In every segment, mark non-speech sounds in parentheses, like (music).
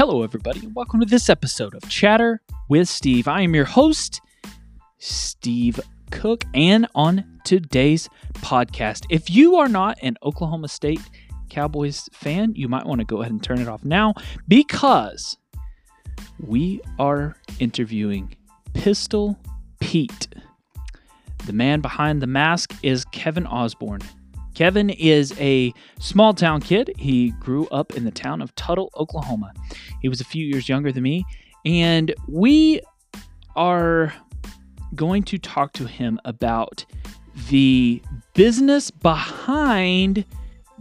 Hello, everybody, and welcome to this episode of Chatter with Steve. I am your host, Steve Cook, and on today's podcast, if you are not an Oklahoma State Cowboys fan, you might want to go ahead and turn it off now because we are interviewing Pistol Pete. The man behind the mask is Kevin Osborne. Kevin is a small town kid. He grew up in the town of Tuttle, Oklahoma. He was a few years younger than me, and we are going to talk to him about the business behind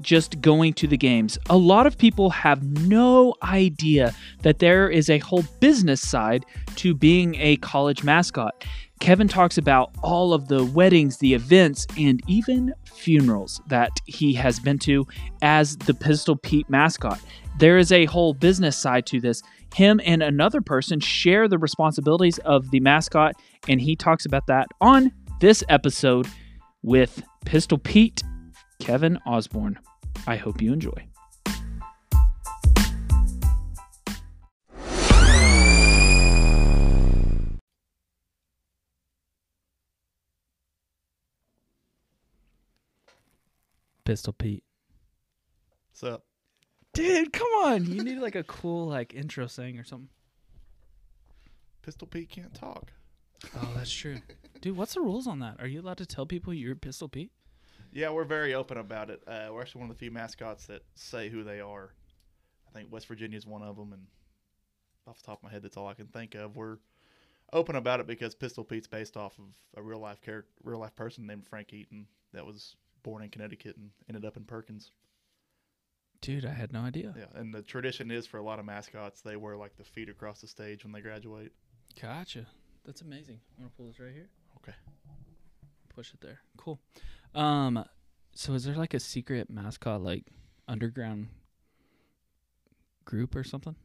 just going to the games. A lot of people have no idea that there is a whole business side to being a college mascot. Kevin talks about all of the weddings, the events, and even funerals that he has been to as the Pistol Pete mascot. There is a whole business side to this. Him and another person share the responsibilities of the mascot, and he talks about that on this episode with Pistol Pete, Kevin Osborne. I hope you enjoy. Pistol Pete. What's up? Dude, come on. You need like a cool like intro saying or something. Pistol Pete can't talk. Oh, that's true. Dude, what's the rules on that? Are you allowed to tell people you're Pistol Pete? Yeah, we're very open about it. Uh, we're actually one of the few mascots that say who they are. I think West Virginia is one of them, and off the top of my head, that's all I can think of. We're open about it because Pistol Pete's based off of a real life character, real life person named Frank Eaton that was born in Connecticut and ended up in Perkins. Dude, I had no idea. Yeah, and the tradition is for a lot of mascots, they wear like the feet across the stage when they graduate. Gotcha. That's amazing. I'm gonna pull this right here. Okay. Push it there. Cool. Um, so is there like a secret mascot, like underground group or something?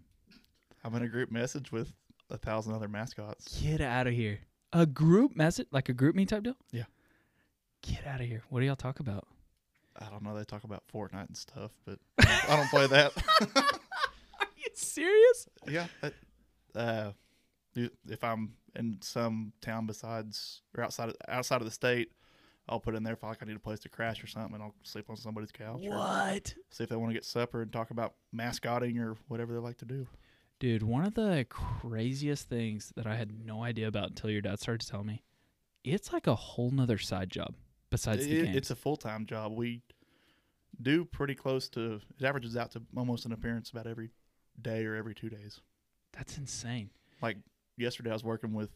I'm in a group message with a thousand other mascots. Get out of here. A group message, like a GroupMe type deal? Yeah. Get out of here. What do y'all talk about? I don't know. They talk about Fortnite and stuff, but I don't play that. (laughs) Are you serious? yeah. That, uh, if I'm in some town besides or outside of, outside of the state, I'll put in there if I, like I need a place to crash or something, and I'll sleep on somebody's couch What? see if they want to get supper and talk about mascotting or whatever they like to do. Dude, one of the craziest things that I had no idea about until your dad started to tell me, it's like a whole nother side job besides the It- games. it's a full time job. We do pretty close to it averages out to almost an appearance about every day or every two days. That's insane. Like yesterday, I was working with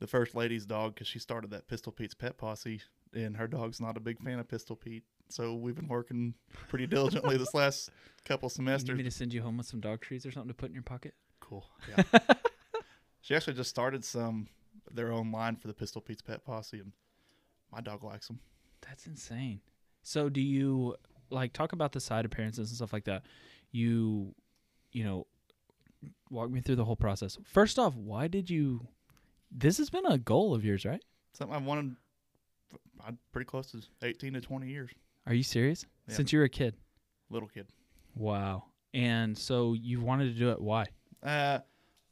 the first lady's dog because she started that Pistol Pete's pet posse, and her dog's not a big fan of Pistol Pete. So we've been working pretty diligently this last couple (laughs) You need semesters. me to send you home with some dog treats or something to put in your pocket? Cool. (laughs) Yeah. she actually just started some their own line for the Pistol Pete's pet posse, and my dog likes them. That's insane. So do you like talk about the side appearances and stuff like that? You you know walk me through the whole process. First off, why did you this has been a goal of yours, right? Something I've wanted. I'm pretty close to 18 to 20 years. Are you serious? Yeah. Since you were a kid. Little kid. Wow. And so you wanted to do it why? Uh,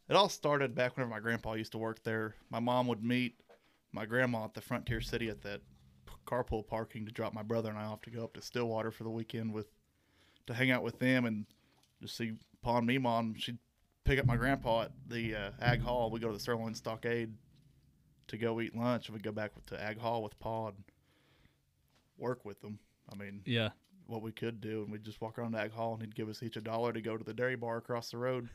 it all started back whenever my grandpa used to work there. My mom would meet my grandma at the Frontier City at that carpool parking to drop my brother and I off to go up to Stillwater for the weekend with to hang out with them and just see Pa and me mom. She'd pick up my grandpa at the uh, Ag Hall. We go to the Sirloin Stockade to go eat lunch, and we go back to Ag Hall with Pa and work with them. I mean, Yeah. what we could do, and we'd just walk around the Ag Hall, and he'd give us each a dollar to go to the dairy bar across the road. And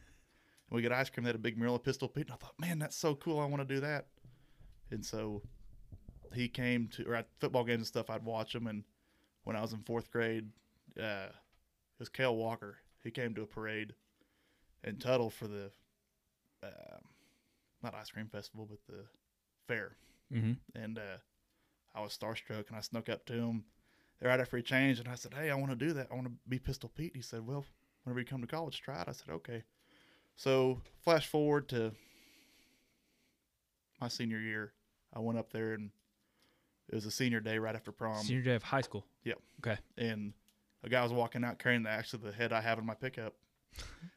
we get ice cream. They had a big mural of Pistol Pete, and I thought, man, that's so cool. I want to do that. And so he came to, or at football games and stuff, I'd watch him. And when I was in fourth grade, uh, it was Kale Walker. He came to a parade in Tuttle for the, uh, not ice cream festival, but the fair Mm-hmm. and uh, I was starstruck, and I snuck up to him right after he changed, and I said, "Hey, I want to do that. I want to be Pistol Pete." He said, "Well, whenever you come to college, try it." I said, "Okay." So flash forward to my senior year, I went up there, and it was a senior day right after prom, Senior day of high school. Yep. Okay. and a guy was walking out carrying the actually the head I have in my pickup,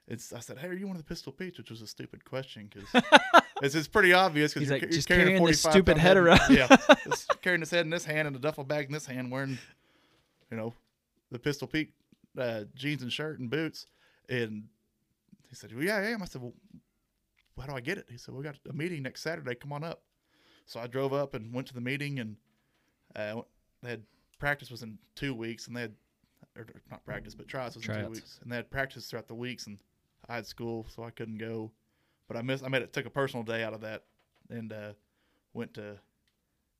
it's I said, "Hey, are you one of the Pistol Pete's?" Which was a stupid question because (laughs) it's, it's pretty obvious because He's you're, like, you're "Just carrying, a carrying this stupid head around." yeah, (laughs) carrying his head in this hand and a duffel bag in this hand, wearing, you know, the Pistol Pete uh, jeans and shirt and boots. And he said, "Well, yeah, I am." I said, "Well, how do I get it?" He said, "We got a meeting next Saturday. Come on up." So I drove up and went to the meeting, and uh, they had practice was in two weeks, and they had or not practice, but tryouts was in two weeks, and they had practice throughout the weeks, and I had school, so I couldn't go. But I missed. I made it. Took a personal day out of that, and uh, went to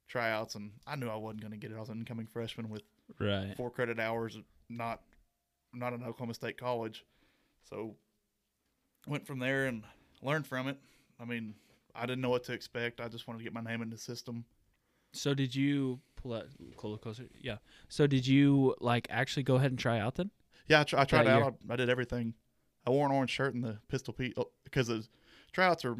tryouts, and I knew I wasn't going to get it. I was an incoming freshman with Right. four credit hours, not not an Oklahoma State college. So went from there and learned from it. I mean, I didn't know what to expect. I just wanted to get my name in the system. So did you pull that little closer? Yeah. So did you like actually go ahead and try out then? Yeah, I, tr- I tried That out. I, I did everything. I wore an orange shirt in the Pistol Pete oh, because the tryouts are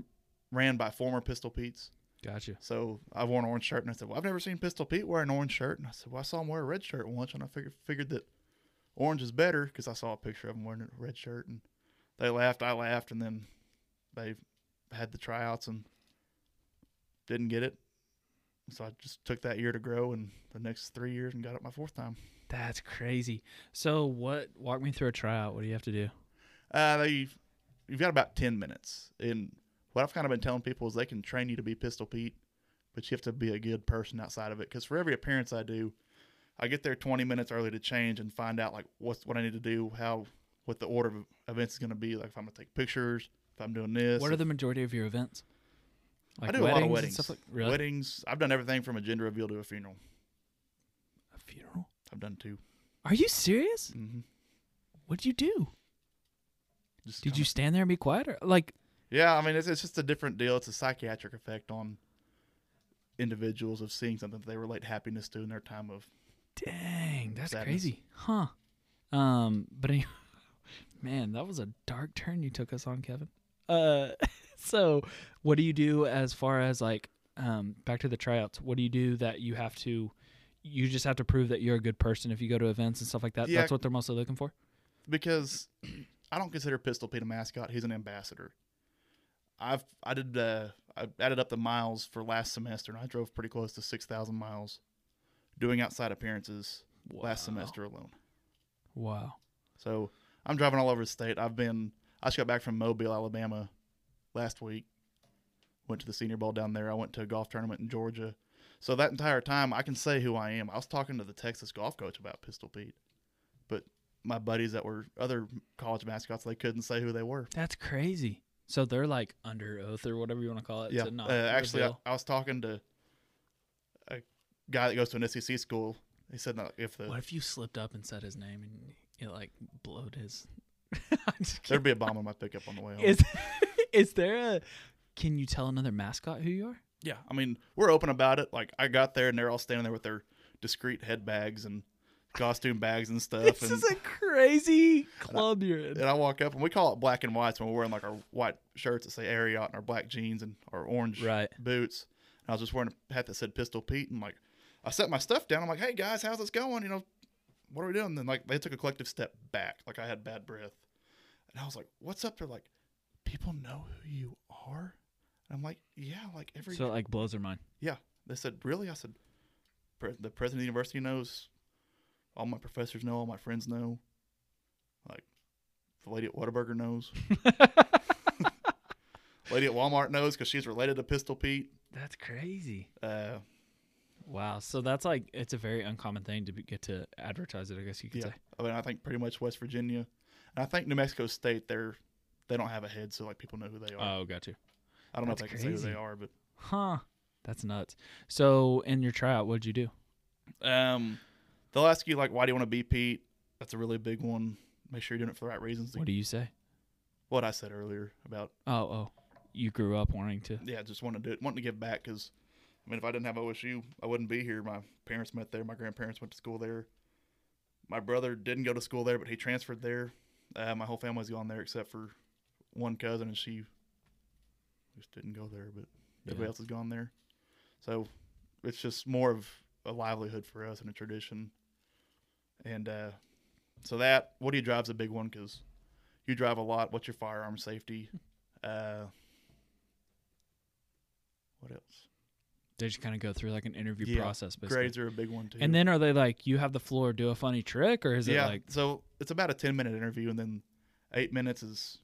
ran by former Pistol Pete's. Gotcha. So I wore an orange shirt, and I said, "Well, I've never seen Pistol Pete wear an orange shirt." And I said, "Well, I saw him wear a red shirt once, and I figured figured that orange is better because I saw a picture of him wearing a red shirt." And they laughed, I laughed, and then they had the tryouts and didn't get it. So I just took that year to grow, and the next three years, and got it my fourth time. That's crazy. So what? Walk me through a tryout. What do you have to do? Uh, they, you've got about ten minutes, and what I've kind of been telling people is they can train you to be Pistol Pete, but you have to be a good person outside of it. Because for every appearance I do, I get there twenty minutes early to change and find out like what's what I need to do, how what the order of events is going to be. Like if I'm going to take pictures, if I'm doing this. What are the majority of your events? I do a lot of weddings. like really? Weddings. I've done everything from a gender reveal to a funeral. A funeral? I've done two. Are you serious? Mm-hmm. What did you do? Just Did kinda- you stand there and be quiet, or like? Yeah, I mean it's it's just a different deal. It's a psychiatric effect on individuals of seeing something that they relate happiness to in their time of Dang, that's Sadness. crazy, huh? Um, but anyway, (laughs) man, that was a dark turn you took us on, Kevin. Uh, (laughs) so what do you do as far as like, um, back to the tryouts? What do you do that you have to? You just have to prove that you're a good person if you go to events and stuff like that. Yeah. That's what they're mostly looking for. because (clears throat) I don't consider Pistol Pete a mascot. He's an ambassador. I've I did uh, I added up the miles for last semester, and I drove pretty close to six thousand miles, doing outside appearances last semester alone. Wow. So I'm driving all over the state. I've been I just got back from Mobile, Alabama, last week. Went to the Senior Bowl down there. I went to a golf tournament in Georgia. So that entire time, I can say who I am. I was talking to the Texas golf coach about Pistol Pete, but my buddies that were other college mascots, they couldn't say who they were. That's crazy. So they're like under oath or whatever you want to call it. yeah, To not uh, actually, I. I was talking to a guy that goes to an SEC school. He said that if the what if you slipped up and said his name and it like blowed his? (laughs) There'd be a bomb on my pickup on the way home. Is (laughs) is there a? Can you tell another mascot who you are? Yeah, I mean, we're open about it. Like I got there and they're all standing there with their discreet head bags and costume bags and stuff. This and, is a crazy club you're in. and I walk up and we call it black and whites when we're wearing like our white shirts that say Ariat and our black jeans and our orange Right. boots. And I was just wearing a hat that said Pistol Pete and like I set my stuff down. I'm like, hey guys, how's this going? You know, what are we doing? And then like they took a collective step back, like I had bad breath. And I was like, what's up? They're like, people know who you are. And I'm like, yeah, like every So it like blows their mind. yeah. They said, really? I said, the president of the university knows. All my professors know. All my friends know. Like, the lady at Whataburger knows. (laughs) lady at Walmart knows because she's related to Pistol Pete. That's crazy. Uh, Wow. So that's like it's a very uncommon thing to be, get to advertise it. I guess you could yeah. say. I mean, I think pretty much West Virginia. And I think New Mexico State, they're, they don't have a head, so like people know who they are. Oh, got you. I don't know if that's they can say who they are, but Huh. That's nuts. So in your tryout, what'd you do? um, they'll ask you, like, why do you want to be Pete? That's a really big one. Make sure you're doing it for the right reasons. What do you say? what I said earlier about Oh, oh, you grew up wanting to. yeah, just wanted to do it, wanting to give back because, I mean, if I didn't have OSU, I wouldn't be here. My parents met there. My grandparents went to school there. My brother didn't go to school there, but he transferred there. Uh, my whole family's gone there except for one cousin, and she just didn't go there, but everybody else has gone there. So it's just more of a livelihood for us and a tradition. And uh, so that Woody Drive's a big one because you drive a lot. What's your firearm safety? Uh, what else? They just kind of go through like an interview Yeah, process, basically. Grades are a big one too. And then are they like, you have the floor, do a funny trick, or is yeah, it like, so it's about a ten minute interview, and then eight minutes is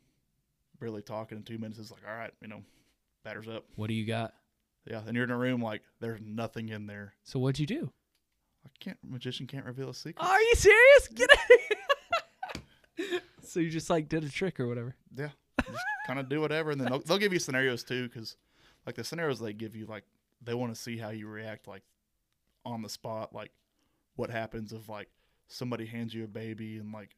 really talking, and two minutes is like, all right, you know, batters up. what do you got? Yeah, and you're in a room like there's nothing in there. So what'd you do? I can't magician can't reveal a secret. Are you serious? Get out (laughs) So you just like did a trick or whatever. Yeah, just kind of do whatever, and then they'll, they'll give you scenarios too, because like the scenarios they give you, like they want to see how you react, like on the spot, like what happens if like somebody hands you a baby and like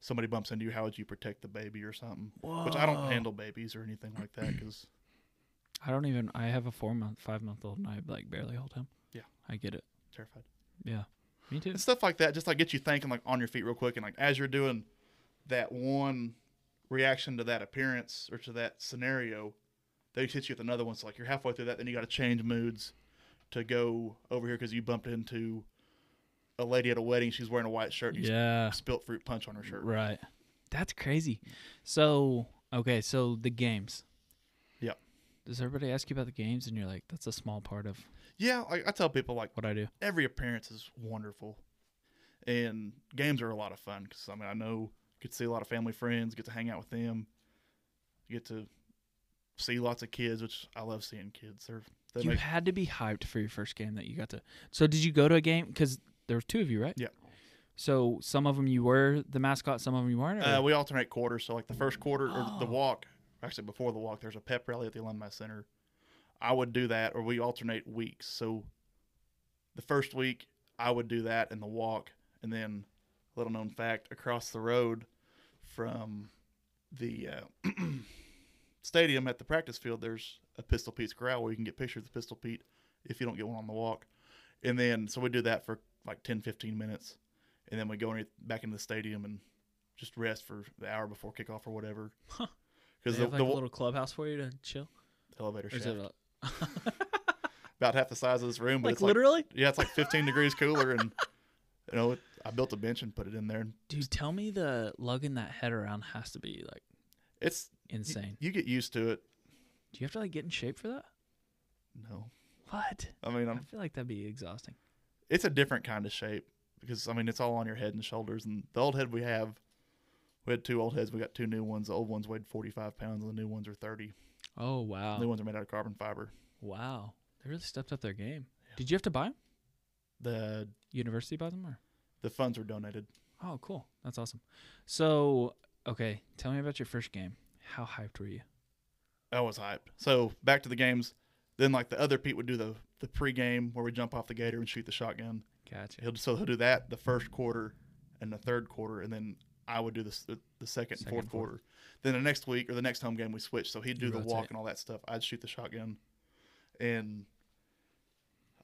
somebody bumps into you, how would you protect the baby or something? Which I don't handle babies or anything like that, because I don't even. I have a four month, five month old, and I like barely hold him. Yeah. I get it. terrified. Yeah, me too. and stuff like that just like get you thinking like on your feet real quick and like as you're doing that one reaction to that appearance or to that scenario they hit you with another one so like you're halfway through that then you got to change moods to go over here because you bumped into a lady at a wedding she's wearing a white shirt and you Yeah, spilt fruit punch on her shirt right. That's crazy. So okay, so the games. Yeah. Does everybody ask you about the games, and you're like, that's a small part of yeah like, i tell people like what I do. every appearance is wonderful and games are a lot of fun because i mean i know get to see a lot of family friends get to hang out with them get to see lots of kids which i love seeing kids they're they you make, had to be hyped for your first game that you got to. So did you go to a game? Because there was two of you, right? Yeah. So some of them you were the mascot, some of them you weren't. or- uh, we alternate quarters so like the first quarter or the Oh. walk actually before the walk there's a pep rally at the alumni center i would do that or we alternate weeks so the first week i would do that in the walk and then little known fact across the road from the uh, (clears throat) stadium at the practice field there's a pistol pete's corral where you can get pictures of pistol pete if you don't get one on the walk and then so we do that for like 10 15 minutes and then we go in, back into the stadium and just rest for the hour before kickoff or whatever Huh. because the, have, like the a little clubhouse for you to chill. elevator shaft a- (laughs) about half the size of this room but like it's like literally? yeah it's like 15 degrees cooler and you know it, i built a bench and put it in there Dude, tell me the lugging that head around has to be like it's insane. you get used to it Do you have to like get in shape for that? no What? i mean I I'm, feel like that'd be exhausting. it's a different kind of shape because i mean it's all on your head and shoulders and the old head we have we had two old heads we got two new ones the old ones weighed 45 pounds and the new ones are 30 Oh wow, the new ones are made out of carbon fiber wow! They really stepped up their game. Did you have to buy them? the University buy them or? the funds were donated Oh, cool. That's awesome. So, okay, tell me about your first game. How hyped were you? I was hyped. So back to the games. Then like the other Pete would do the the pregame where we jump off the gator and shoot the shotgun. Gotcha. He'll so he'll do that the first quarter and the third quarter, and then I would do the the, the second, Second, and fourth fourth. quarter. Then the next week or the next home game we switch. So he'd do You the rotate. walk and all that stuff. I'd shoot the shotgun, and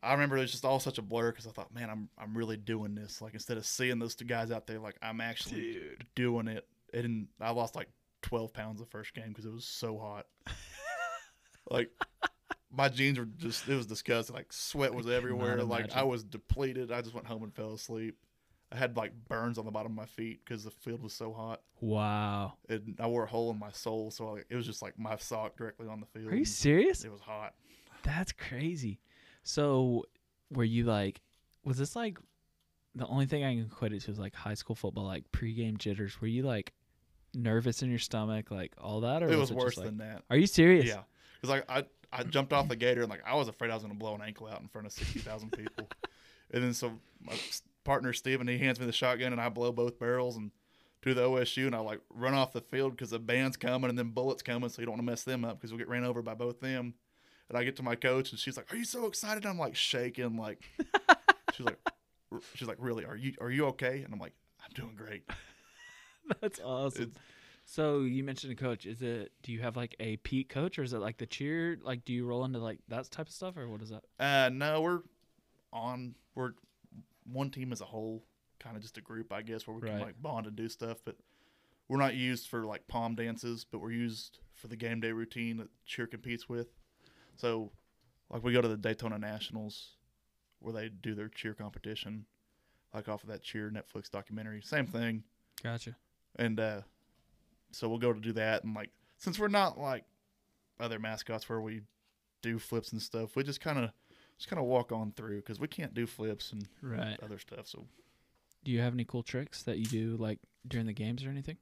I remember it was just all such a blur because I thought, man, I'm I'm really doing this. Like instead of seeing those two guys out there, like I'm actually doing it. And I lost like 12 pounds the first game because it was so hot. (laughs) like my jeans were just it was disgusting. Like sweat was I everywhere. Like I was depleted. I just went home and fell asleep. I had like burns on the bottom of my feet because the field was so hot. Wow. And I wore a hole in my sole, so like, it was just like my sock directly on the field. Are you serious? It was hot. That's crazy. So, were you like, was this like the only thing I can equate it to is like high school football, like pregame jitters? Were you like nervous in your stomach, like all that, or It was just, worse like- than that. Are you serious? Yeah, because like I I jumped off the gator and like I was afraid I was going to blow an ankle out in front of sixty thousand people, (laughs) and then so my partner Steven he hands me the shotgun and I blow both barrels and to the OSU and I like run off the field because the band's coming and then bullets coming so you don't want to mess them up because we'll get ran over by both them. And I get to my coach and she's like, "Are you so excited?" I'm like shaking like (laughs) she's like r- she's like really are you are you okay? And I'm like I'm doing great. (laughs) That's awesome. It's- so you mentioned a coach. Is it? Do you have like a Pete coach, or is it like the cheer? Like, do you roll into like that type of stuff, or what is that? Uh, no, we're on. We're one team as a whole, kind of just a group, I guess, where we can like bond and do stuff. But we're not used for like pom dances, but we're used for the game day routine that cheer competes with. So, like we go to the Daytona Nationals, where they do their cheer competition, like off of that cheer Netflix documentary. Same thing, Gotcha. And uh, so we'll go to do that, and like since we're not like other mascots where we do flips and stuff, we just kind of just kind of walk on through because we can't do flips and Right. other stuff. So Do you have any cool tricks that you do like during the games or anything?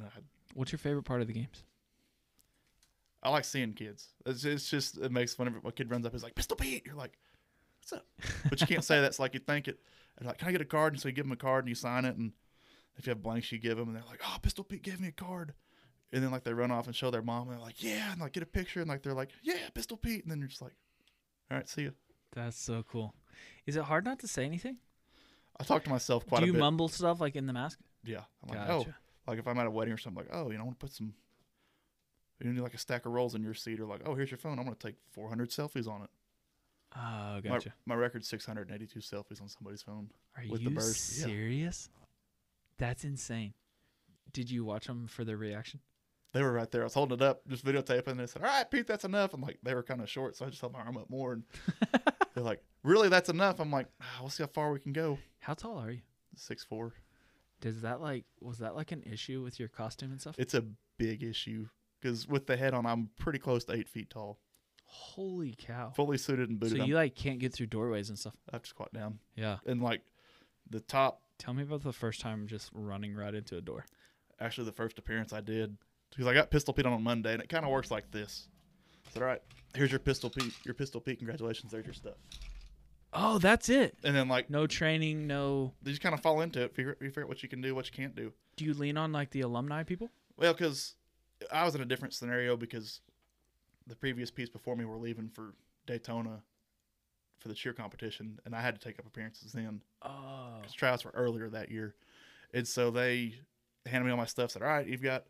uh, What's your favorite part of the games? I like seeing kids. It's, it's just it makes fun of it. A kid runs up, is like Pistol Pete. You're like, what's up? But you can't say that's like you think it. And like, can I get a card? And so you give them a card and you sign it. And if you have blanks, you give them. And they're like, oh, Pistol Pete gave me a card. And then like they run off and show their mom. And they're like, yeah, and like get a picture. And like they're like, yeah, Pistol Pete. And then you're just like, all right, see you. That's so cool. Is it hard not to say anything? I talk to myself quite a bit. do you mumble stuff like in the mask? yeah, I'm like, oh, Gotcha. oh, like if I'm at a wedding or something, like, oh, you know, I want to put some. You need like a stack of rolls in your seat, or like, oh, here's your phone. I'm gonna take 400 selfies on it. Oh, My, gotcha. my record's 682 selfies on somebody's phone. Are with you the burst, yeah. serious? That's insane. Did you watch them for their reaction? They were right there. I was holding it up, just videotaping. And they said, "All right, Pete, that's enough." I'm like, they were kind of short, so I just held my arm up more. And (laughs) they're like, "Really, that's enough?" I'm like, ah, "We'll see how far we can go." How tall are you? Six four. Does that like was that like an issue with your costume and stuff? It's a big issue because with the head on, I'm pretty close to eight feet tall, Holy cow! fully suited and booted. So you like can't get through doorways and stuff. I have to squat down, Yeah. and like the top. Tell me about the first time just running right into a door. Actually, the first appearance I did because I got Pistol Pete on on Monday, and it kind of works like this. Said, "All right, here's your Pistol Pete. Your Pistol Pete. Congratulations. There's your stuff." Oh, that's it. And then like No training, no. they just kind of fall into it. Figure, you figure out what you can do, what you can't do. Do you lean on like the alumni people? Well, because I was in a different scenario because the previous piece before me were leaving for Daytona for the cheer competition, and I had to take up appearances then Oh, because tryouts were earlier that year. And so they handed me all my stuff. Said, "All right, you've got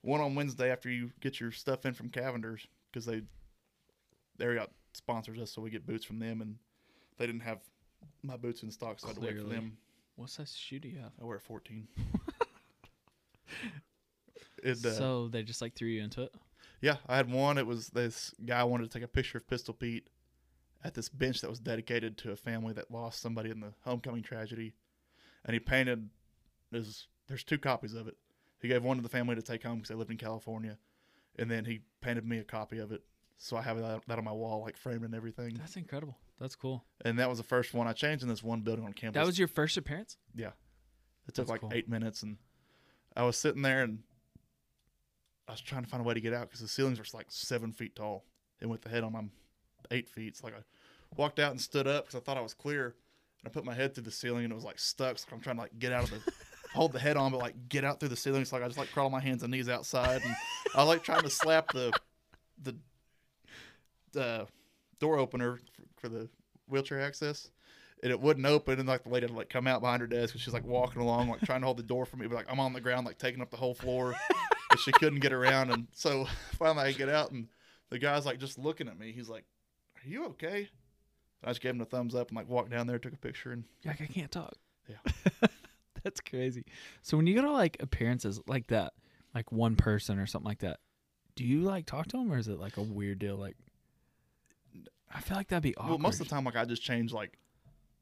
one on Wednesday after you get your stuff in from Cavender's because they they got sponsors us, so we get boots from them, and they didn't have my boots in stock, so I had to wait for them. what size shoe do you have? I wear a 14. (laughs) it, uh, so they just like threw you into it. Yeah, I had one. It was this guy wanted to take a picture of Pistol Pete at this bench that was dedicated to a family that lost somebody in the homecoming tragedy, and he painted. There's there's two copies of it. He gave one to the family to take home because they lived in California, and then he painted me a copy of it. So I have that, that on my wall, like framed and everything. That's incredible. That's cool. And that was the first one I changed in this one building on campus. That was your first appearance. Yeah. It took That's like cool. eight minutes, and I was sitting there and I was trying to find a way to get out because the ceilings were like seven feet tall, and with the head on, I'm eight feet. It's like I walked out and stood up because I thought I was clear, and I put my head through the ceiling and it was like stuck. So I'm trying to like get out of the (laughs) hold the head on, but like get out through the ceiling. So like I just like crawl on my hands and knees outside, and I like trying to slap the the the door opener for, for the wheelchair access and it wouldn't open and like the lady had to like come out behind her desk and she's like walking along like trying to hold the door for me but like i'm on the ground like taking up the whole floor she couldn't get around and so (laughs) finally i get out and the guy's like just looking at me he's like are you okay and i just gave him a thumbs up and like walked down there took a picture and You're like I can't talk. Yeah. (laughs) That's crazy. So when you go to like appearances like that, like one person or something like that, do you like talk to them or is it like a weird deal? Like, I feel like that'd be awkward. well most of the time like i just change like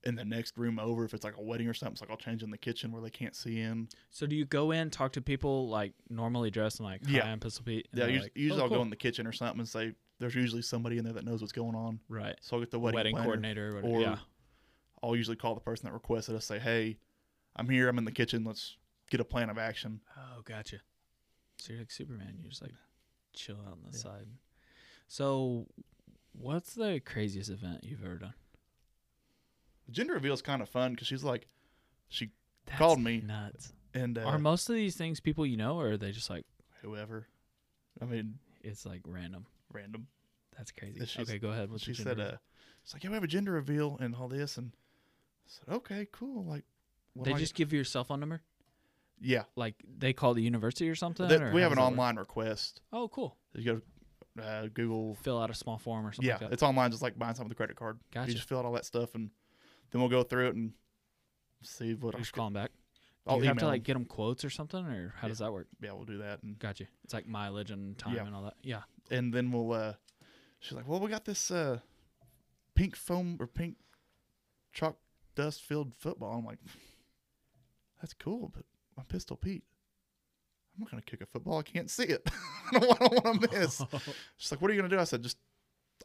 in the next room over if it's like a wedding or something it's like i'll change in the kitchen where they can't see in So do you go in, talk to people like normally dressed and like, Yeah. I'm Pistol Pete? yeah usually, like, usually "Oh, i'll go in the kitchen or something and say there's usually somebody in there that knows what's going on right so i'll get the wedding, wedding, coordinator or whatever. or yeah, I'll usually call the person that requested us, say, "Hey, I'm here. I'm in the kitchen. Let's get a plan of action." Oh, gotcha. So you're like Superman. you're just like chill out on the Yeah. side. So, what's the craziest event you've ever done? The gender reveal is kind of fun because she's like, she That's Called me. nuts. and uh, Are most of these things people you know, or are they just like whoever. I mean, it's like random? random. That's crazy. Okay, go ahead. What's she said, uh, "It's like, yeah, we have a gender reveal and all this," and I said, "Okay, cool." Like, what They just get?" give you your cell phone number? yeah. Like they call the university or something? They- or we have an that work? online request. Oh, cool. You go to uh, Google. Fill out a small form or something Yeah, like it's online, just like buying something with a credit card. Gotcha. You just fill out all that stuff, and then we'll go through it and see what just call them back. I'll Do you have to email like get them quotes or something, or how does that work? Yeah, we'll do that, and Gotcha. It's like mileage and time Yeah. and all that. Yeah. and then we'll uh she's like well we got this uh pink foam or pink chalk dust filled football i'm like that's cool but my pistol pete I'm not gonna kick a football. I can't see it. (laughs) I don't, I don't want to miss. (laughs) She's like, "What are you gonna do?" I said, "Just,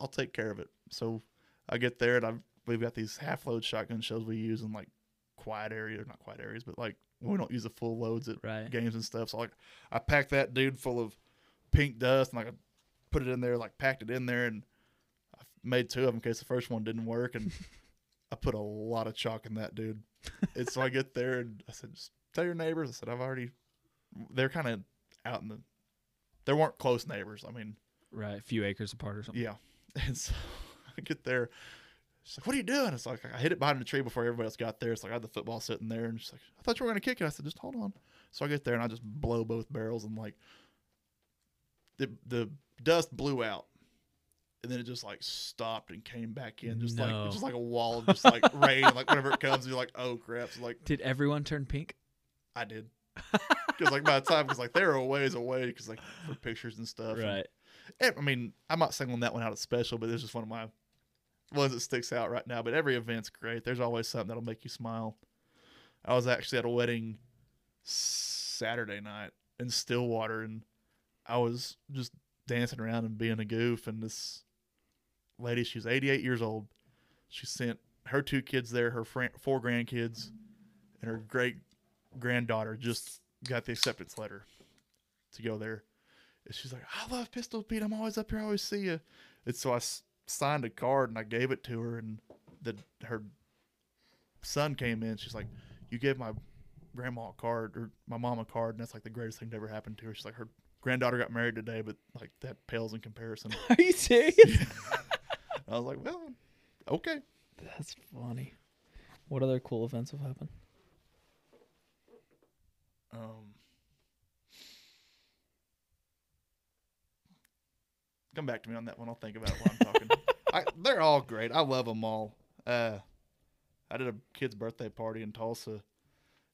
I'll take care of it." So I get there and I've we've got these half load shotgun shells we use in like quiet areas, not quiet areas, but like we don't use the full loads at right. games and stuff. So like I packed that dude full of pink dust and like I put it in there, like packed it in there, and I made two of them in case the first one didn't work. And (laughs) I put a lot of chalk in that dude. and so I get there and I said, just tell your neighbors. I said I've already. They're kind of out in the. They weren't close neighbors. I mean, Right. A few acres apart or something. yeah. (laughs) And so (laughs) I get there. She's like, "What are you doing?" It's like I hit it behind the tree before everybody else got there. It's like I had the football sitting there, and she's like, "I thought you were gonna kick it." I said, "Just hold on." So I get there and I just blow both barrels, and like the the dust blew out, and then it just like stopped and came back in, just No. like just like a wall of just like (laughs) rain. Like whenever it comes, you're like, "Oh crap!" So like Did everyone turn pink? I did. Because like by the time, because like they were a ways away, because like for pictures and stuff. and- Right. Eh, I mean, I'm not singling that one out as special, but it's just one of my ones that sticks out right now. But every event's great. There's always something that'll make you smile. I was actually at a wedding Saturday night in Stillwater, and I was just dancing around and being a goof. And this lady, she's 88 years old. She sent her two kids there, her fran- four grandkids, and her great granddaughter just got the acceptance letter to go there. And she's like, I love Pistol Pete. I'm always up here. I always see you. And so I signed a card and I gave it to her. And the her son came in. She's like, You gave my grandma a card or my mom a card. And that's like the greatest thing to ever happened to her. She's like, Her granddaughter got married today, but like that pales in comparison. (laughs) Are you serious? (laughs) I was like, Well, okay. That's funny. What other cool events have happened? Um, come back to me on that one. I'll think about it while I'm talking. (laughs) I, they're all great. I love them all. Uh, I did a kid's birthday party in Tulsa,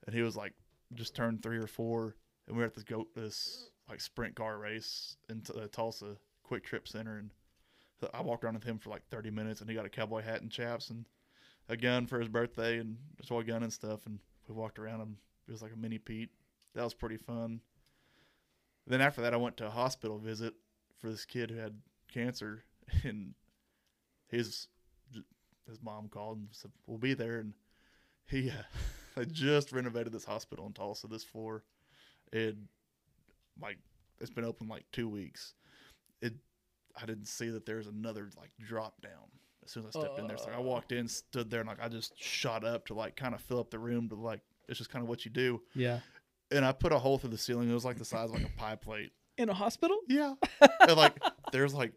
and he was like just turned three or four, and we were at this go this like sprint car race in uh, Tulsa QuikTrip Center, and I walked around with him for like 30 minutes, and he got a cowboy hat and chaps and a gun for his birthday and a toy gun and stuff, and we walked around him. it was like a mini Pete. That was pretty fun. Then after that, I went to a hospital visit for this kid who had cancer, (laughs) and his his mom called and said, "We'll be there." And he uh, (laughs) just renovated this hospital in Tulsa, this floor. It like it's been open like two weeks. It I didn't see that there's another like drop down as soon as I stepped in there. So like, I walked in, stood there, and like I just shot up to like kind of fill up the room to like it's just kind of what you do. Yeah. And I put a hole through the ceiling. It was like the size of like a pie plate. In a hospital? Yeah. (laughs) and like there's like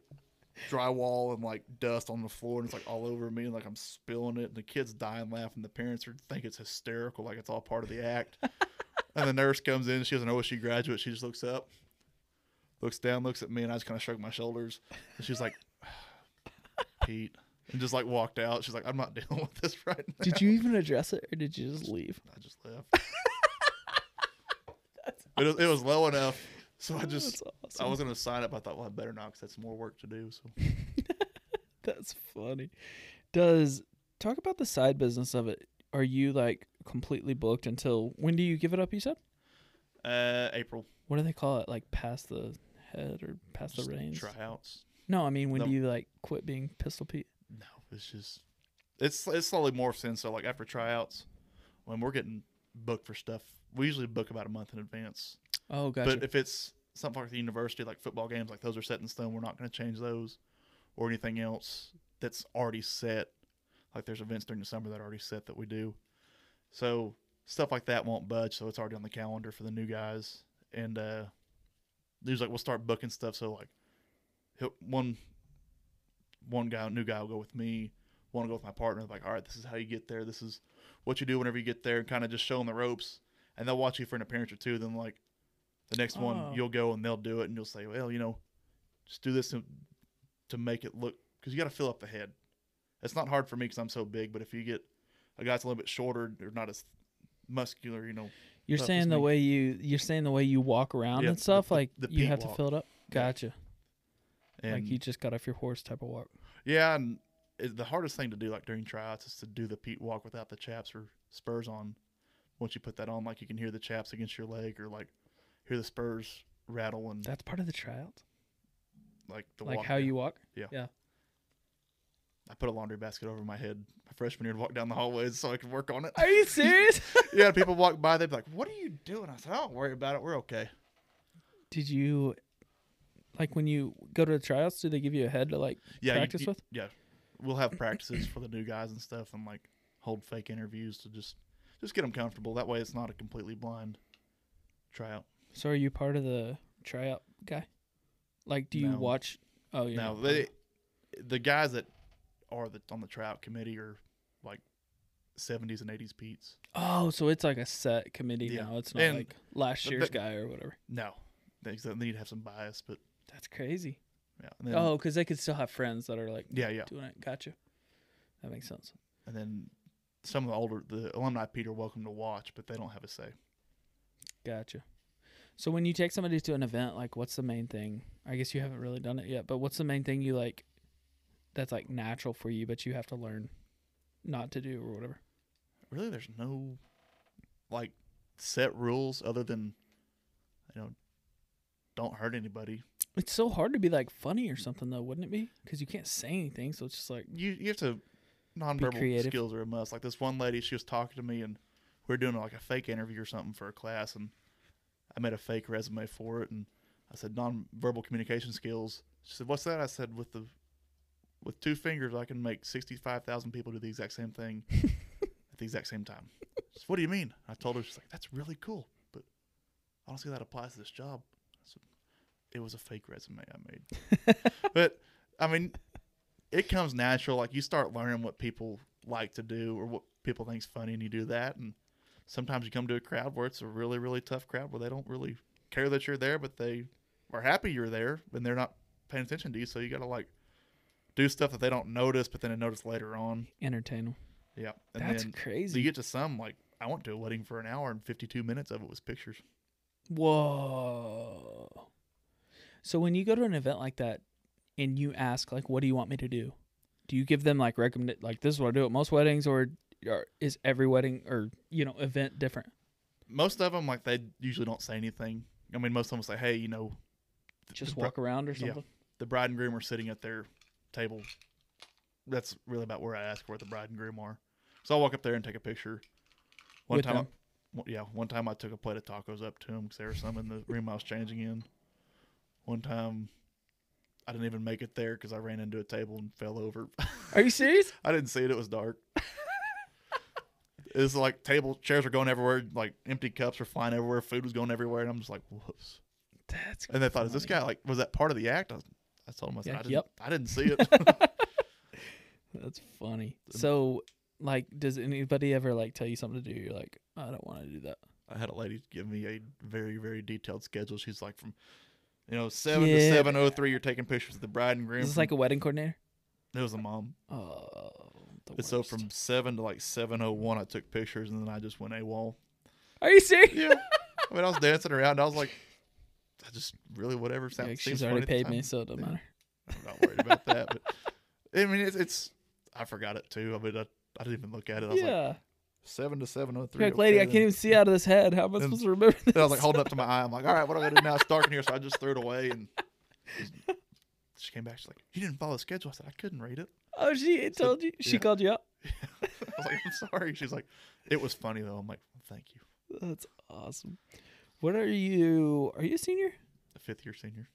drywall and like dust on the floor and it's like all over me and like I'm spilling it and the kids dying laughing. The parents are think it's hysterical, like it's all part of the act. (laughs) and the nurse comes in, she doesn't know what she graduate. She just looks up, looks down, looks at me, and I just kind of shrug my shoulders. And she's like, (sighs) Pete. And just like walked out. She's like, I'm not (laughs) dealing with this right now. Did you even address it or did you just leave? I just left. it, was, it was low enough. So I just That's I awesome. was gonna sign up. I thought, well, I better not because that's more work to do. So (laughs) That's funny. Does talk about the side business of it. Are you like completely booked until when do you give it up? You said. uh, April What do they call it? Like past the head or past just the reins? tryouts. No, I mean when do you like quit being Pistol Pete? No, it's just it's it's slowly morphs in. So like after tryouts, when we're getting booked for stuff, we usually book about a month in advance. Oh, gotcha. But if it's something like the university, like football games, like those are set in stone. We're not going to change those, or anything else that's already set. Like there's events during the summer that are already set that we do. So stuff like that won't budge. So it's already on the calendar for the new guys. And uh, there's like we'll start booking stuff. So like one one guy, new guy will go with me. Want to go with my partner. Like, all right, this is how you get there. This is what you do whenever you get there, and kind of just show them the ropes. And they'll watch you for an appearance or two. Then like the next Oh. one, you'll go and they'll do it, and you'll say, well, you know, just do this to, to make it look because you got to fill up the head. It's not hard for me because I'm so big, but if you get a guy that's a little bit shorter or not as muscular, you know, you're saying the me. way you you're saying the way you walk around Yeah, and stuff the- like the you Pete have to fill it up. Gotcha. and like you just got off your horse type of walk. Yeah, and it, the hardest thing to do, like during tryouts, is to do the Pete walk without the chaps or spurs on. Once you put that on, like you can hear the chaps against your leg, or like hear the spurs rattle and That's part of the tryouts. like the Like walk how down. you walk. Yeah. Yeah. I put a laundry basket over my head my freshman year to walk down the hallways so I could work on it. Are you serious? (laughs) yeah, (laughs) people walk by, they'd be like, "What are you doing?" I said, "Oh, "Don't worry about it. We're okay." Did you like when you go to the tryouts? Do they give you a head to like Yeah, you- practice you- with? Yeah, we'll have practices for the new guys and stuff, and like hold fake interviews to just just get them comfortable. That way, it's not a completely blind tryout. So are you part of the tryout guy? Like, do you No. watch? Oh, yeah. Now they, the guys that are the, on the tryout committee are like seventies and eighties Pete's. Oh, so it's like a set committee Yeah. now. It's not And like last year's the- guy or whatever. No, they, they need to have some bias, but That's crazy. yeah. Then, Oh, because they could still have friends that are like yeah, yeah. doing it. Gotcha. That makes sense. And then some of the older the alumni Pete are welcome to watch, but they don't have a say. Gotcha. So when you take somebody to an event, like what's the main thing? I guess you haven't really done it yet, but what's the main thing you like that's like natural for you, but you have to learn not to do or whatever? Really, there's no like set rules other than you know don't hurt anybody. It's so hard to be like funny or something though, wouldn't it be? Because you can't say anything, so it's just like You you have to nonverbal skills are a must. Like this one lady, she was talking to me and we were doing like a fake interview or something for a class, and I made a fake resume for it, and I said nonverbal communication skills. She said, "What's that?" I said, "With the with two fingers, I can make sixty five thousand people do the exact same thing (laughs) at the exact same time." She said, what do you mean? I told her, she's like, "That's really cool, but I don't see that applies to this job." I said, "It was a fake resume I made," (laughs) but I mean, it comes natural. Like you start learning what people like to do or what people think's funny, and you do that. And sometimes you come to a crowd where it's a really, really tough crowd where they don't really care that you're there, but they are happy you're there, and they're not paying attention to you. So you got to like do stuff that they don't notice, but then they notice later on. entertain them. Yeah, and That's crazy. you get to some like I went to a wedding for an hour and 52 minutes of it was pictures. Whoa. So when you go to an event like that and you ask like what do you want me to do? Do you give them like recommend like this is what I do at most weddings or, or is every wedding or you know event different? Most of them like they usually don't say anything. I mean, most of them say, "Hey, you know, Just walk around or yeah. something? the bride and groom are sitting at their table. That's really about where I ask where the bride and groom are. So I'll walk up there and take a picture. One With time, them? I, yeah, one time I took a plate of tacos up to them because there were some in the room I was changing in. One time, I didn't even make it there because I ran into a table and fell over. Are you serious? (laughs) I didn't see it; it was dark. it was like table chairs were going everywhere, like empty cups were flying everywhere, food was going everywhere, and I'm just like, whoops. That's And they thought, is this guy like was that part of the act? I, I told him I said, Yeah, I, didn't, yep. I didn't see it. (laughs) That's funny. So like does anybody ever like tell you something to do? You're like, I don't want to do that. I had a lady give me a very very detailed schedule. She's like from you know seven to seven oh three. You're taking pictures of the bride and groom. Is this from- like a wedding coordinator? it was a mom. Oh, so from seven to like seven oh one, I took pictures, and then I just went AWOL. Are you serious? Yeah, (laughs) I mean I was dancing around. I was like, I just really whatever sounds. like, seems she's already funny at the paid me, so it doesn't Yeah. matter. I'm not worried about that. But I mean, it's, it's I forgot it too. I mean, I, I didn't even look at it. I was like yeah. Seven to seven oh three. like, lady, I can't even see out of this head. How am I supposed to remember this? I was like holding up to my eye. I'm like, all right, what do I do now? It's dark in here, so I just threw it away. And (laughs) she came back. She's like, you didn't follow the schedule. I said, I couldn't read it. oh, she told you. She yeah. called you out. (laughs) I was like, I'm sorry. She's like, it was funny though. I'm like, thank you. That's awesome. What are you? Are you a senior? A fifth year senior.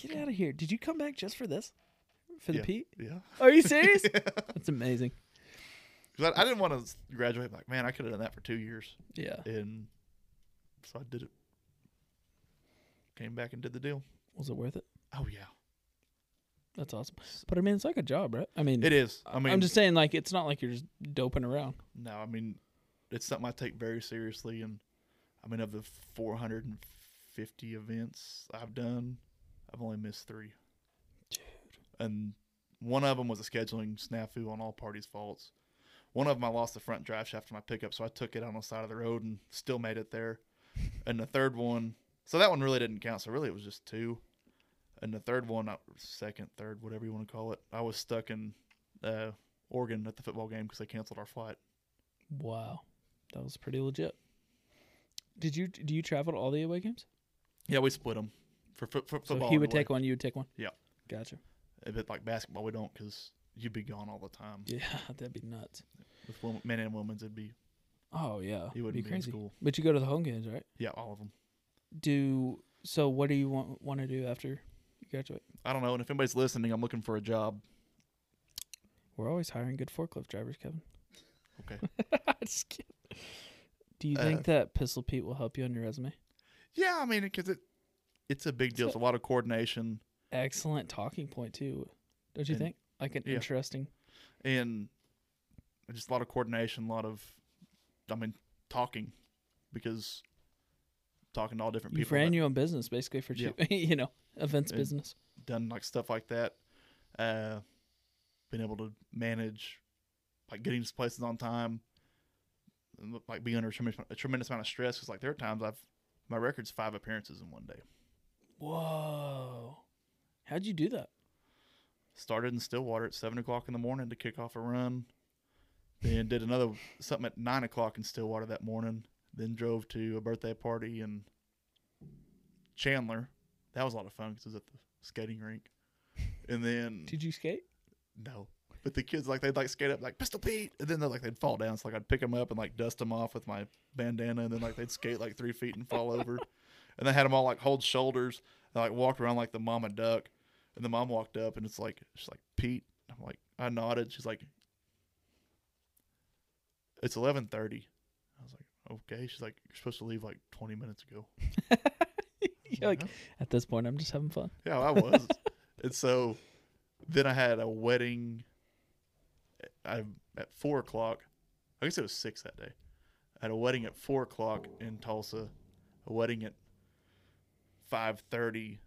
Get out of here! Did you come back just for this? For the Yeah. Pete? Yeah. Are you serious? (laughs) Yeah. That's amazing. 'Cause I, I didn't want to graduate. Like, man, I could have done that for two years. Yeah. And so I did it. Came back and did the deal. Was it worth it? Oh yeah, That's awesome. But I mean, it's like a job, right? I mean, it is. I mean, I'm just saying, like, it's not like you're just doping around. No, I mean, it's something I take very seriously. And I mean, of the 450 events I've done, I've only missed three. Dude. And one of them was a scheduling snafu on all parties' faults. One of them I lost the front drive shaft of my pickup, so I took it on the side of the road and still made it there. And the third one, so that one really didn't count. So really, it was just two. And the third one, uh, third, whatever you want to call it, I was stuck in uh, Oregon at the football game because they canceled our flight. Wow, that was pretty legit. Did you do you travel to all the away games? Yeah, we split them for, fo- for So football. he would take one, you would take one. Yeah. Gotcha. If it's like basketball, we don't because you'd be gone all the time. Yeah, (laughs) that'd be nuts. With women, men and women's, it'd be Oh yeah, you wouldn't be be, crazy. in school. But you go to the home games, right? Yeah, all of them. Do so. What do you want want to do after you graduate? I don't know. And if anybody's listening, I'm looking for a job. We're always hiring good forklift drivers, Kevin. Okay. (laughs) Just kidding. Do you Uh, think that Pistol Pete will help you on your resume? yeah, I mean, because it it's a big deal. It's a lot of coordination Excellent talking point too, don't you And- think? Like an yeah. interesting. and just a lot of coordination, a lot of, I mean, talking, because talking to all different You've people. ran that your own business basically for Yeah. (laughs) you know, events And- business. done like stuff like that. Uh, been able to manage, like getting to places on time, like be under a tremendous, a tremendous amount of stress. Because like there are times I've my record's five appearances in one day. Whoa. How'd you do that? Started in Stillwater at seven o'clock in the morning to kick off a run. Then did another something at nine o'clock in Stillwater that morning. Then drove to a birthday party in Chandler. That was a lot of fun because it was at the skating rink. And then Did you skate? no, but the kids like they'd like skate up like Pistol Pete, and then they're like they'd fall down. So like I'd pick them up and like dust them off with my bandana, and then like they'd skate like three feet and fall over. And they had them all like hold shoulders. And, like walked around like the mama duck, and the mom walked up and it's like she's like Pete. I'm like I nodded. She's like, it's eleven thirty. I was like, okay. She's like, you're supposed to leave like twenty minutes ago. (laughs) You're like, at this point, I'm just having fun. Yeah, I was. (laughs) and so then I had a wedding I, at four o'clock. I guess it was six that day. I had a wedding at four o'clock in Tulsa, a wedding at five thirty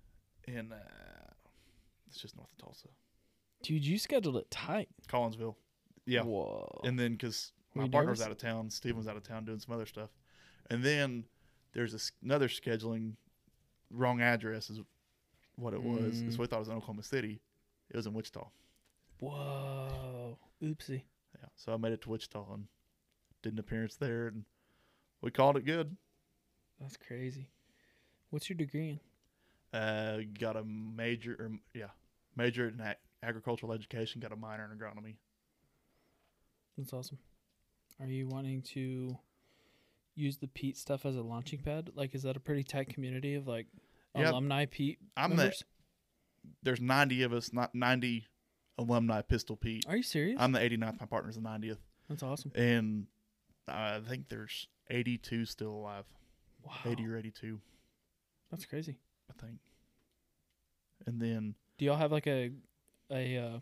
in uh, it's just north of Tulsa, Dude, you scheduled it tight. Collinsville. Yeah, Whoa. and then because my partner was out of town, Steven was out of town doing some other stuff, and then there's this, another scheduling wrong address is what it was. Mm. So we thought it was in Oklahoma City. It was in Wichita. Whoa. Oopsie. Yeah, so I made it to Wichita and did an appearance there, and we called it good. That's crazy. What's your degree in? Uh, got a major, or yeah, major in ag- agricultural education. Got a minor in agronomy. That's awesome. Are you wanting to use the Pete stuff as a launching pad? Like, is that a pretty tight community of like Yeah, alumni Pete I'm the members? there's 90 of us, not 90 alumni Pistol Pete. Are you serious? I'm the 89th. My partner's the 90th, That's awesome. and I think there's 82 still alive. Wow. 80 or 82, That's crazy. I think. And then Do y'all have like a a uh,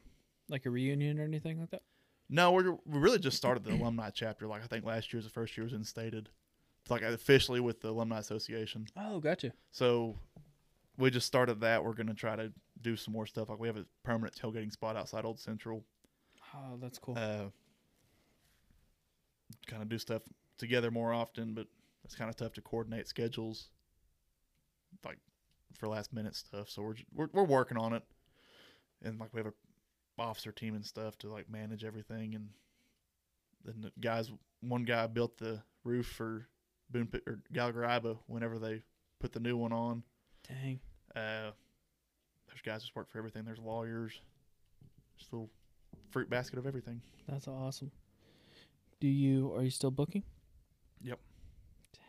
like a reunion or anything like that? No, we're, we really just started the alumni (clears throat) chapter. Like I think last year year's the first year was instated. It's like officially with the alumni association. Oh, gotcha. So we just started that. We're gonna try to do some more stuff. Like we have a permanent tailgating spot outside Old Central. Oh, that's cool. Uh, kind of do stuff together more often, but it's kind of tough to coordinate schedules, like for last minute stuff. So we're we're we're working on it, and like we have a officer team and stuff to like manage everything. And then the guys, one guy built the roof for Boone or Gallagher Iba whenever they put the new one on. Dang. Uh, there's guys just work for everything. There's lawyers, just a little fruit basket of everything. That's awesome. Do you are you still booking? Yep. Dang.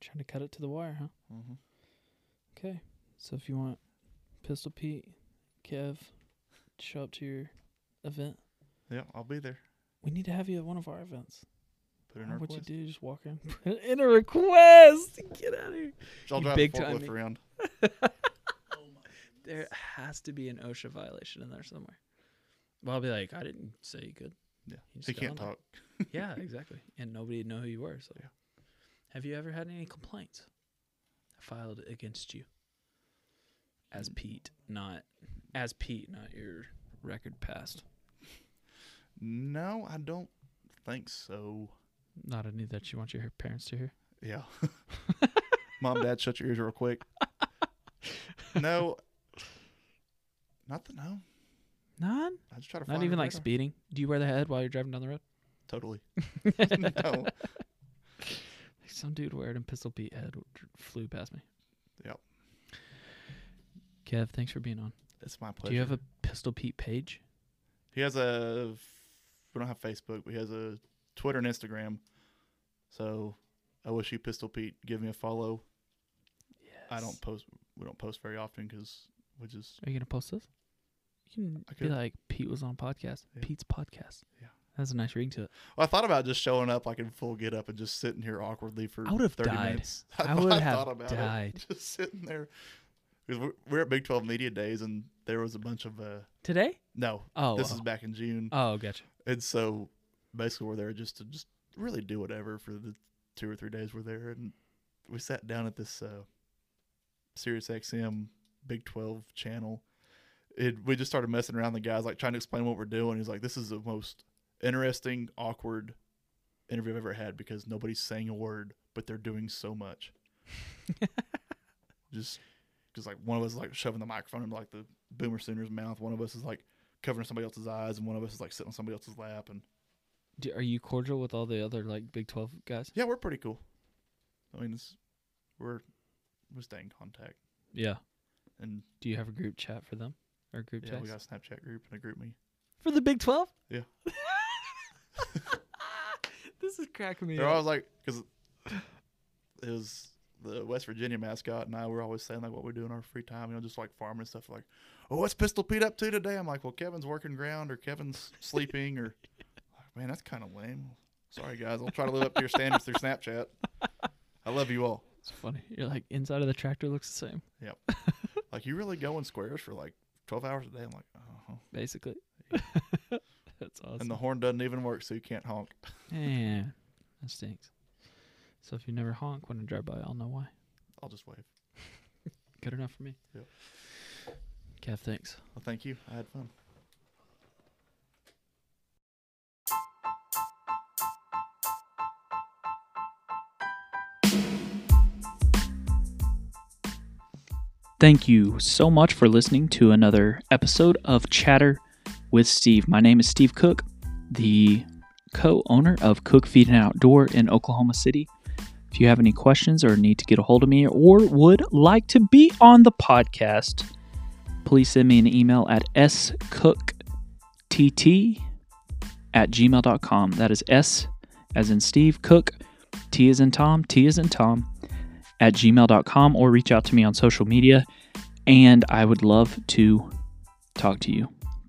Trying to cut it to the wire, huh? Mm-hmm. Okay. So if you want Pistol Pete, Kev, show up to your event. Yeah, I'll be there. We need to have you at one of our events. Put in How a what you do? Just walk in, (laughs) put in a request. Get out of here. I'll You drive big the time forklift around. (laughs) Oh there has to be an OSHA violation in there somewhere. Well, I'll be like, I didn't say you could. Yeah, You he can't talk. yeah, (laughs) exactly. And nobody would know who you were. So, Yeah. have you ever had any complaints filed against you as mm. Pete? Not as Pete, not your record past. No, I don't think so. Not any that you want your parents to hear. Yeah. (laughs) Mom, Dad, shut your ears real quick. (laughs) No. Nothing. No. None. I just try to. Not even like radar. speeding. Do you wear the head while you're driving down the road? Totally. (laughs) no. Some dude wearing a pistol Pete head flew past me. Yep. Kev, thanks for being on. It's my pleasure. Do you have a Pistol Pete page? He has a. We don't have Facebook, but he has a Twitter and Instagram. So, I wish you Pistol Pete give me a follow. Yes. I don't post. We don't post very often because we just. Are you gonna post this? You can I be could. like Pete was on podcast. Yeah. Pete's podcast. Yeah. Has a nice ring to it. Well, I thought about just showing up like in full get up and just sitting here awkwardly for I would've 30 died. minutes. (laughs) I would have thought about it, died. (laughs) just sitting there. we're at Big 12 Media Days and there was a bunch of. uh Today? No, Oh. this oh. is back in June. Oh, gotcha. And so basically we're there just to just really do whatever for the two or three days we're there. And we sat down at this uh, Sirius XM Big 12 channel. It, we just started messing around the guys, like trying to explain what we're doing. He's like, this is the most interesting, awkward interview I've ever had because nobody's saying a word, but they're doing so much. (laughs) just because like one of us is like shoving the microphone into like the boomer sooner's mouth. One of us is like covering somebody else's eyes, and one of us is like sitting on somebody else's lap. And Do, are you cordial with all the other like Big Twelve guys? yeah, we're pretty cool. I mean, it's, we're we stay in contact, Yeah. and Do you have a group chat for them or group chat? yeah, we got a Snapchat group and a GroupMe. for the Big Twelve? Yeah. (laughs) (laughs) this is cracking me They're up. always like, because it was the West Virginia mascot, and I were always saying like what we do in our free time, you know, just like farming and stuff. Like, oh, what's Pistol Pete up to today? I'm like, well, Kevin's working ground, or Kevin's (laughs) sleeping, or like, man, that's kind of lame. Sorry guys, I'll try to live up to your standards through Snapchat. (laughs) I love you all. It's funny. You're like inside of the tractor looks the same, Yep. Like, you really go in squares for like 12 hours a day? I'm like, oh. basically. That's awesome. And the horn doesn't even work, so you can't honk. yeah, that stinks. So if you never honk when I drive by, I'll know why. I'll just wave. (laughs) Good enough for me. Yep. Kev, thanks. Well, thank you. I had fun. Thank you so much for listening to another episode of Chatter with Steve. My name is Steve Cook, the co owner of Cook Feed and Outdoor in Oklahoma City. If you have any questions or need to get a hold of me or would like to be on the podcast, please send me an email at scookt at gmail.com. That is S as in Steve, Cook, T as in Tom, T as in Tom, at gmail.com or reach out to me on social media. And I would love to talk to you.